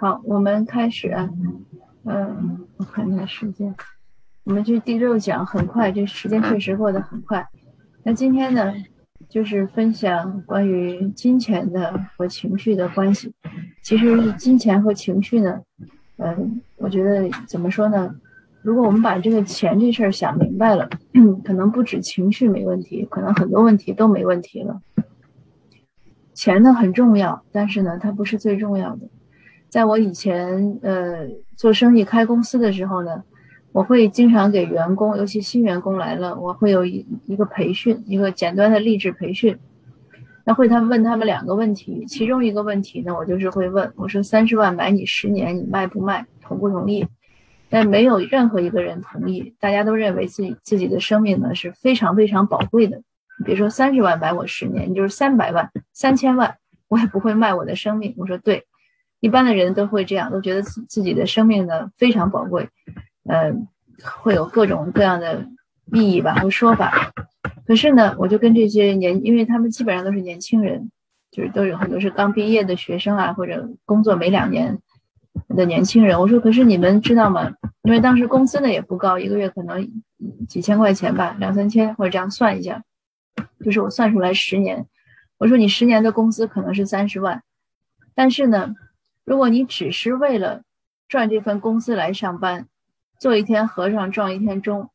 好，我们开始啊。嗯，我看一下时间，我们这第六讲很快，这时间确实过得很快。那今天呢，就是分享关于金钱的和情绪的关系。其实金钱和情绪呢，嗯，我觉得怎么说呢？如果我们把这个钱这事儿想明白了，可能不止情绪没问题，可能很多问题都没问题了。钱呢很重要，但是呢，它不是最重要的。在我以前呃做生意开公司的时候呢，我会经常给员工，尤其新员工来了，我会有一一个培训，一个简单的励志培训。那会他们问他们两个问题，其中一个问题呢，我就是会问我说：三十万买你十年，你卖不卖？同不同意？但没有任何一个人同意，大家都认为自己自己的生命呢是非常非常宝贵的。别说三十万买我十年，你就是三百万、三千万，我也不会卖我的生命。我说对，一般的人都会这样，都觉得自自己的生命呢非常宝贵，呃，会有各种各样的意义吧和说法。可是呢，我就跟这些年，因为他们基本上都是年轻人，就是都有很多是刚毕业的学生啊，或者工作没两年的年轻人。我说，可是你们知道吗？因为当时工资呢也不高，一个月可能几千块钱吧，两三千或者这样算一下。就是我算出来十年，我说你十年的工资可能是三十万，但是呢，如果你只是为了赚这份工资来上班，做一天和尚撞一天钟，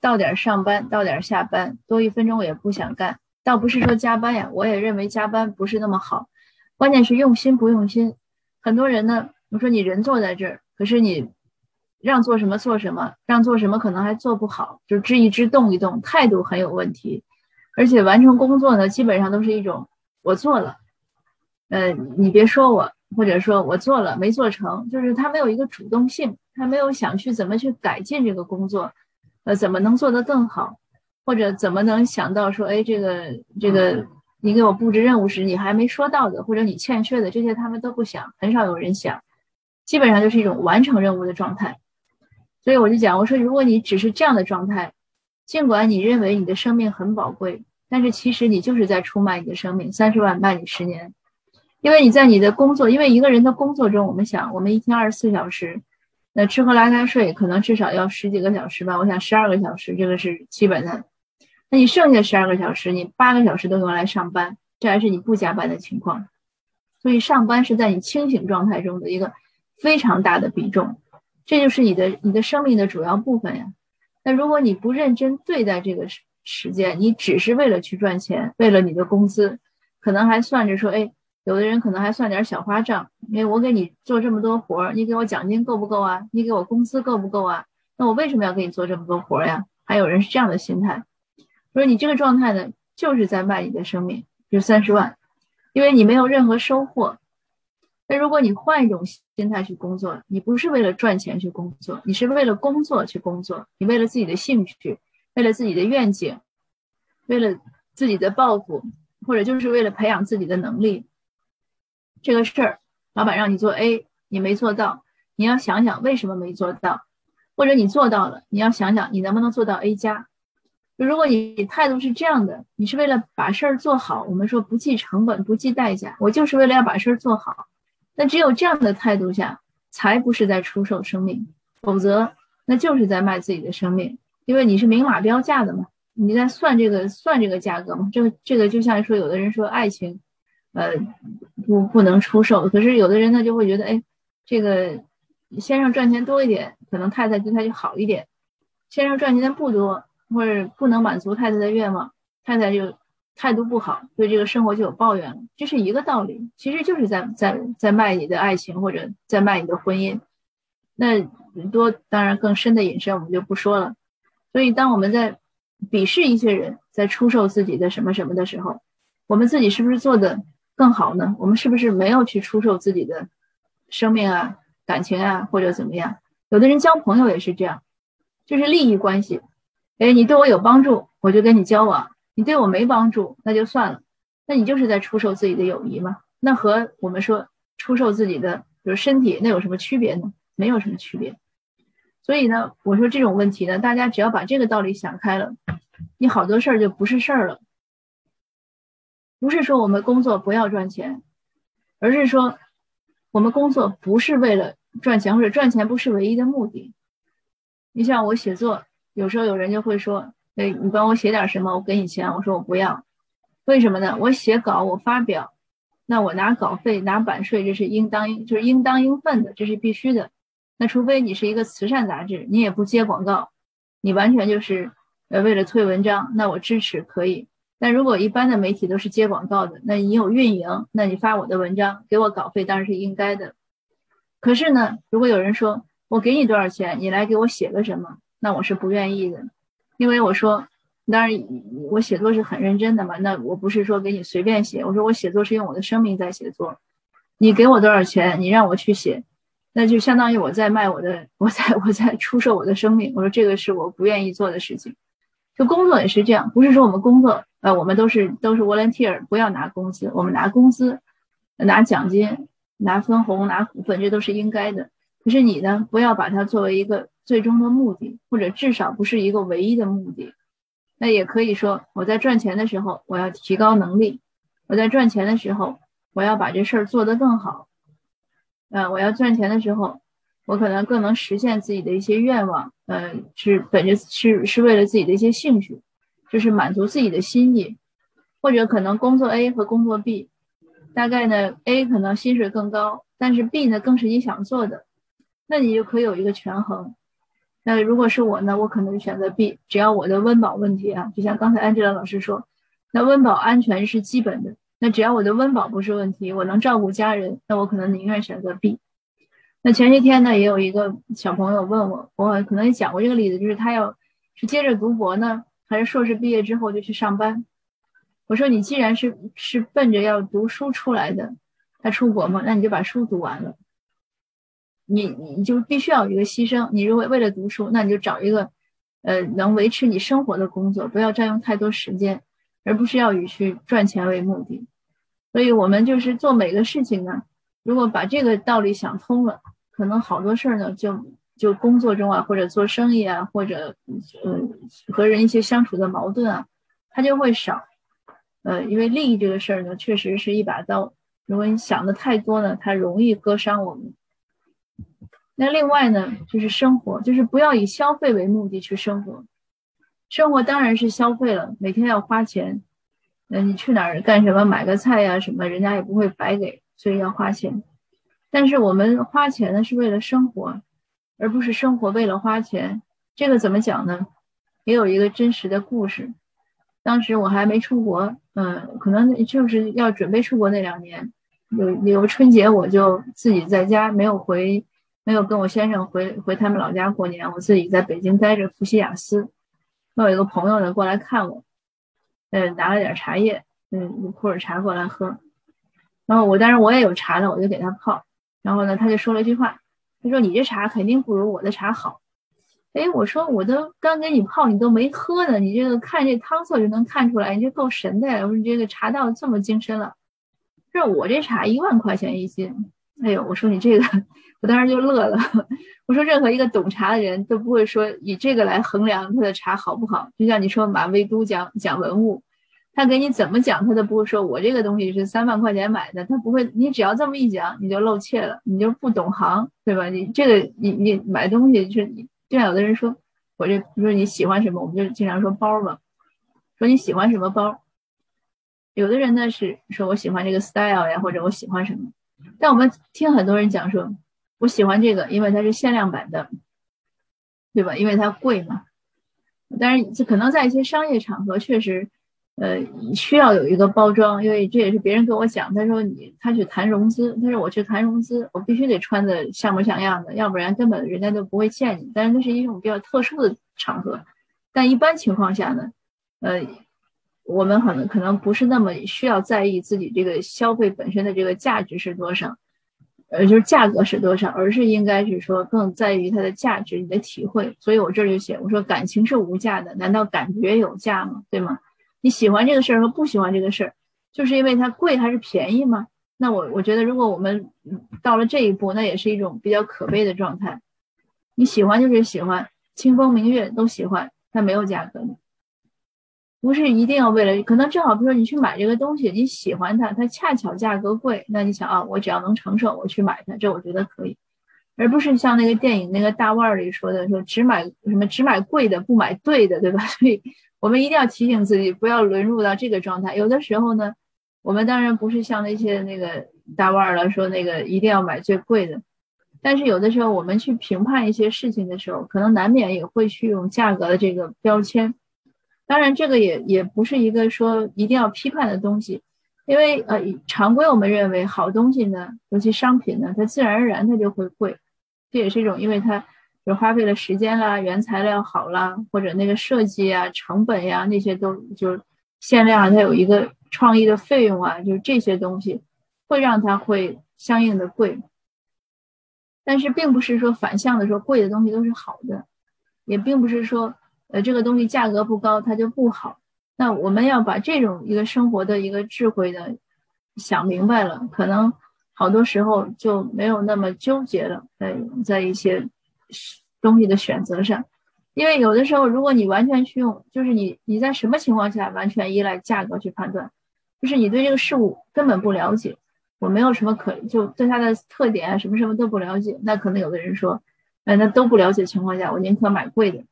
到点上班到点下班，多一分钟我也不想干。倒不是说加班呀，我也认为加班不是那么好，关键是用心不用心。很多人呢，我说你人坐在这儿，可是你让做什么做什么，让做什么可能还做不好，就支一支动一动，态度很有问题。而且完成工作呢，基本上都是一种我做了，呃，你别说我，或者说我做了没做成，就是他没有一个主动性，他没有想去怎么去改进这个工作，呃，怎么能做得更好，或者怎么能想到说，哎，这个这个你给我布置任务时你还没说到的，或者你欠缺的这些，他们都不想，很少有人想，基本上就是一种完成任务的状态。所以我就讲，我说如果你只是这样的状态。尽管你认为你的生命很宝贵，但是其实你就是在出卖你的生命。三十万卖你十年，因为你在你的工作，因为一个人的工作中，我们想，我们一天二十四小时，那吃喝拉撒睡可能至少要十几个小时吧。我想十二个小时，这个是基本的。那你剩下十二个小时，你八个小时都用来上班，这还是你不加班的情况。所以上班是在你清醒状态中的一个非常大的比重，这就是你的你的生命的主要部分呀。那如果你不认真对待这个时时间，你只是为了去赚钱，为了你的工资，可能还算着说，哎，有的人可能还算点小花账，因为我给你做这么多活儿，你给我奖金够不够啊？你给我工资够不够啊？那我为什么要给你做这么多活儿呀？还有人是这样的心态，说你这个状态呢，就是在卖你的生命，就三十万，因为你没有任何收获。那如果你换一种心态去工作，你不是为了赚钱去工作，你是为了工作去工作，你为了自己的兴趣，为了自己的愿景，为了自己的抱负，或者就是为了培养自己的能力。这个事儿，老板让你做 A，你没做到，你要想想为什么没做到，或者你做到了，你要想想你能不能做到 A 加。如果你态度是这样的，你是为了把事儿做好，我们说不计成本，不计代价，我就是为了要把事儿做好。那只有这样的态度下，才不是在出售生命，否则那就是在卖自己的生命，因为你是明码标价的嘛，你在算这个算这个价格嘛。这个这个就像说，有的人说爱情，呃，不不能出售，可是有的人呢就会觉得，哎，这个先生赚钱多一点，可能太太对他就好一点；先生赚钱的不多，或者不能满足太太的愿望，太太就。态度不好，对这个生活就有抱怨了，这是一个道理，其实就是在在在卖你的爱情，或者在卖你的婚姻。那多当然更深的隐身我们就不说了。所以当我们在鄙视一些人在出售自己的什么什么的时候，我们自己是不是做的更好呢？我们是不是没有去出售自己的生命啊、感情啊，或者怎么样？有的人交朋友也是这样，就是利益关系。哎，你对我有帮助，我就跟你交往。你对我没帮助，那就算了，那你就是在出售自己的友谊吗？那和我们说出售自己的就是身体，那有什么区别呢？没有什么区别。所以呢，我说这种问题呢，大家只要把这个道理想开了，你好多事儿就不是事儿了。不是说我们工作不要赚钱，而是说我们工作不是为了赚钱，或者赚钱不是唯一的目的。你像我写作，有时候有人就会说：“哎，你帮我写点什么，我给你钱。”我说我不要，为什么呢？我写稿，我发表，那我拿稿费、拿版税，这是应当就是应当应分的，这是必须的。那除非你是一个慈善杂志，你也不接广告，你完全就是呃为了推文章，那我支持可以。但如果一般的媒体都是接广告的，那你有运营，那你发我的文章给我稿费当然是应该的。可是呢，如果有人说，我给你多少钱，你来给我写个什么？那我是不愿意的，因为我说，当然我写作是很认真的嘛。那我不是说给你随便写，我说我写作是用我的生命在写作。你给我多少钱，你让我去写，那就相当于我在卖我的，我在我在出售我的生命。我说这个是我不愿意做的事情。就工作也是这样，不是说我们工作，呃，我们都是都是 volunteer，不要拿工资，我们拿工资，拿奖金，拿分红，拿股份，这都是应该的。可是你呢？不要把它作为一个最终的目的，或者至少不是一个唯一的目的。那也可以说，我在赚钱的时候，我要提高能力；我在赚钱的时候，我要把这事儿做得更好。呃，我要赚钱的时候，我可能更能实现自己的一些愿望。呃，是本着是是为了自己的一些兴趣，就是满足自己的心意，或者可能工作 A 和工作 B，大概呢 A 可能薪水更高，但是 B 呢更是你想做的。那你就可以有一个权衡。那如果是我呢，我可能选择 B，只要我的温饱问题啊，就像刚才安吉拉老师说，那温饱安全是基本的。那只要我的温饱不是问题，我能照顾家人，那我可能宁愿选择 B。那前些天呢，也有一个小朋友问我，我可能也讲过这个例子，就是他要是接着读博呢，还是硕士毕业之后就去上班？我说你既然是是奔着要读书出来的，他出国嘛，那你就把书读完了。你你就必须要有一个牺牲。你如果为了读书，那你就找一个，呃，能维持你生活的工作，不要占用太多时间，而不是要以去赚钱为目的。所以，我们就是做每个事情呢，如果把这个道理想通了，可能好多事儿呢，就就工作中啊，或者做生意啊，或者呃和人一些相处的矛盾啊，它就会少。呃，因为利益这个事儿呢，确实是一把刀。如果你想的太多呢，它容易割伤我们。那另外呢，就是生活，就是不要以消费为目的去生活。生活当然是消费了，每天要花钱。那你去哪儿干什么，买个菜呀什么，人家也不会白给，所以要花钱。但是我们花钱呢，是为了生活，而不是生活为了花钱。这个怎么讲呢？也有一个真实的故事。当时我还没出国，嗯，可能就是要准备出国那两年，有有春节我就自己在家，没有回。没有跟我先生回回他们老家过年，我自己在北京待着复习雅思。我有一个朋友呢过来看我，嗯，拿了点茶叶，嗯，普洱茶过来喝。然后我当时我也有茶呢，我就给他泡。然后呢，他就说了一句话，他说：“你这茶肯定不如我的茶好。”哎，我说我都刚给你泡，你都没喝呢，你这个看这汤色就能看出来，你这够神的呀！我说你这个茶道这么精深了。这我这茶一万块钱一斤。哎呦，我说你这个，我当时就乐了。我说任何一个懂茶的人都不会说以这个来衡量他的茶好不好。就像你说马未都讲讲文物，他给你怎么讲，他都不会说我这个东西是三万块钱买的，他不会。你只要这么一讲，你就露怯了，你就不懂行，对吧？你这个你你买东西就是，就像有的人说我这，比如说你喜欢什么，我们就经常说包嘛，说你喜欢什么包。有的人呢是说我喜欢这个 style 呀，或者我喜欢什么。但我们听很多人讲说，我喜欢这个，因为它是限量版的，对吧？因为它贵嘛。但是这可能在一些商业场合确实，呃，需要有一个包装，因为这也是别人跟我讲，他说你他去谈融资，他说我去谈融资，我必须得穿的像模像样的，要不然根本人家都不会见你。但是那是一种比较特殊的场合，但一般情况下呢，呃。我们可能可能不是那么需要在意自己这个消费本身的这个价值是多少，呃，就是价格是多少，而是应该是说更在于它的价值，你的体会。所以我这就写，我说感情是无价的，难道感觉有价吗？对吗？你喜欢这个事儿和不喜欢这个事儿，就是因为它贵还是便宜吗？那我我觉得，如果我们到了这一步，那也是一种比较可悲的状态。你喜欢就是喜欢，清风明月都喜欢，它没有价格的。不是一定要为了，可能正好比如说你去买这个东西，你喜欢它，它恰巧价格贵，那你想啊，我只要能承受，我去买它，这我觉得可以，而不是像那个电影那个大腕儿里说的，说只买什么只买贵的，不买对的，对吧？所以我们一定要提醒自己，不要沦入到这个状态。有的时候呢，我们当然不是像那些那个大腕儿了，说那个一定要买最贵的。但是有的时候，我们去评判一些事情的时候，可能难免也会去用价格的这个标签。当然，这个也也不是一个说一定要批判的东西，因为呃，常规我们认为好东西呢，尤其商品呢，它自然而然它就会贵。这也是一种，因为它就花费了时间啦，原材料好啦，或者那个设计啊、成本呀那些都就限量，它有一个创意的费用啊，就是这些东西会让它会相应的贵。但是并不是说反向的说贵的东西都是好的，也并不是说呃这个东西价格不高它就不好。那我们要把这种一个生活的一个智慧的想明白了，可能好多时候就没有那么纠结了，在在一些东西的选择上。因为有的时候如果你完全去用，就是你你在什么情况下完全依赖价格去判断，就是你对这个事物根本不了解。我没有什么可就对它的特点啊什么什么都不了解，那可能有的人说，哎，那都不了解情况下，我宁可买贵的。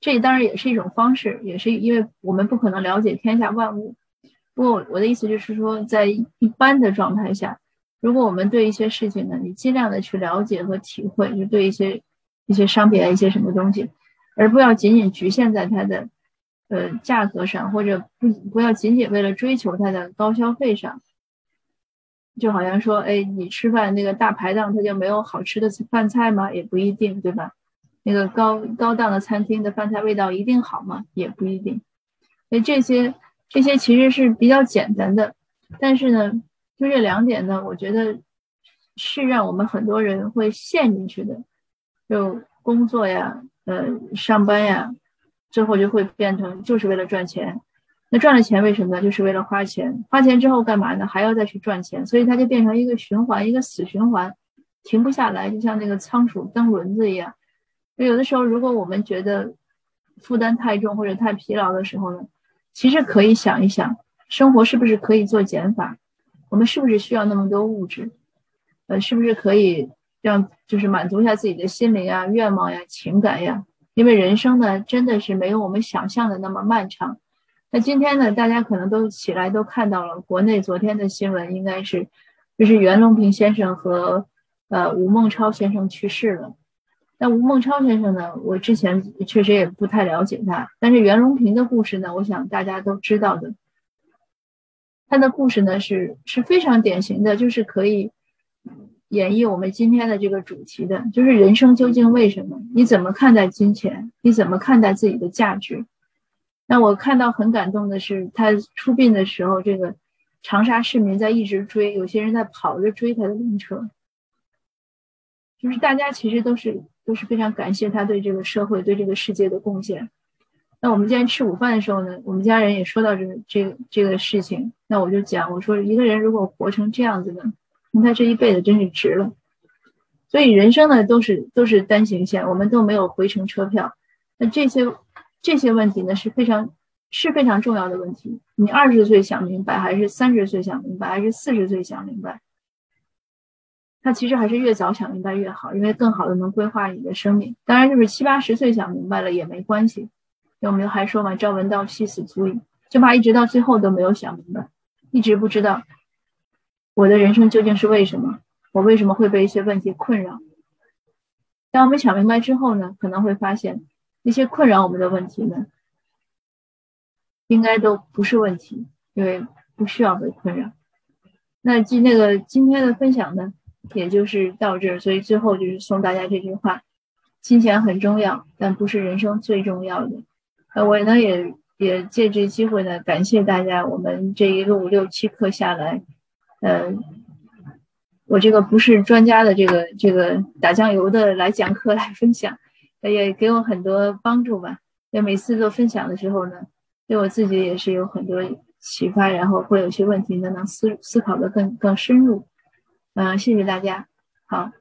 这当然也是一种方式，也是因为我们不可能了解天下万物。不过我的意思就是说，在一般的状态下，如果我们对一些事情呢，你尽量的去了解和体会，就对一些一些商品啊一些什么东西，而不要仅仅局限在它的呃价格上，或者不不要仅仅为了追求它的高消费上。就好像说，哎，你吃饭那个大排档，它就没有好吃的饭菜吗？也不一定，对吧？那个高高档的餐厅的饭菜味道一定好吗？也不一定。所以这些这些其实是比较简单的，但是呢，就这两点呢，我觉得是让我们很多人会陷进去的。就工作呀，呃，上班呀，最后就会变成就是为了赚钱。那赚了钱为什么呢？就是为了花钱，花钱之后干嘛呢？还要再去赚钱，所以它就变成一个循环，一个死循环，停不下来，就像那个仓鼠蹬轮子一样。有的时候，如果我们觉得负担太重或者太疲劳的时候呢，其实可以想一想，生活是不是可以做减法？我们是不是需要那么多物质？呃，是不是可以让就是满足一下自己的心灵啊、愿望呀、情感呀？因为人生呢，真的是没有我们想象的那么漫长。那今天呢，大家可能都起来都看到了国内昨天的新闻，应该是就是袁隆平先生和呃吴孟超先生去世了。那吴孟超先生呢，我之前确实也不太了解他，但是袁隆平的故事呢，我想大家都知道的。他的故事呢是是非常典型的，就是可以演绎我们今天的这个主题的，就是人生究竟为什么？你怎么看待金钱？你怎么看待自己的价值？那我看到很感动的是，他出殡的时候，这个长沙市民在一直追，有些人在跑着追他的灵车，就是大家其实都是都是非常感谢他对这个社会、对这个世界的贡献。那我们今天吃午饭的时候呢，我们家人也说到这个这个这个事情，那我就讲，我说一个人如果活成这样子的，那他这一辈子真是值了。所以人生呢，都是都是单行线，我们都没有回程车票，那这些。这些问题呢是非常是非常重要的问题。你二十岁想明白，还是三十岁想明白，还是四十岁想明白？那其实还是越早想明白越好，因为更好的能规划你的生命。当然，就是七八十岁想明白了也没关系。有没有还说嘛？朝闻道，夕死足矣。就怕一直到最后都没有想明白，一直不知道我的人生究竟是为什么，我为什么会被一些问题困扰。当我们想明白之后呢，可能会发现。那些困扰我们的问题呢，应该都不是问题，因为不需要被困扰。那今那个今天的分享呢，也就是到这儿。所以最后就是送大家这句话：金钱很重要，但不是人生最重要的。呃，我呢也也借这机会呢，感谢大家。我们这一路六七课下来，呃，我这个不是专家的这个这个打酱油的来讲课来分享。也给我很多帮助吧。那每次做分享的时候呢，对我自己也是有很多启发，然后会有些问题呢，能思思考的更更深入。嗯，谢谢大家，好。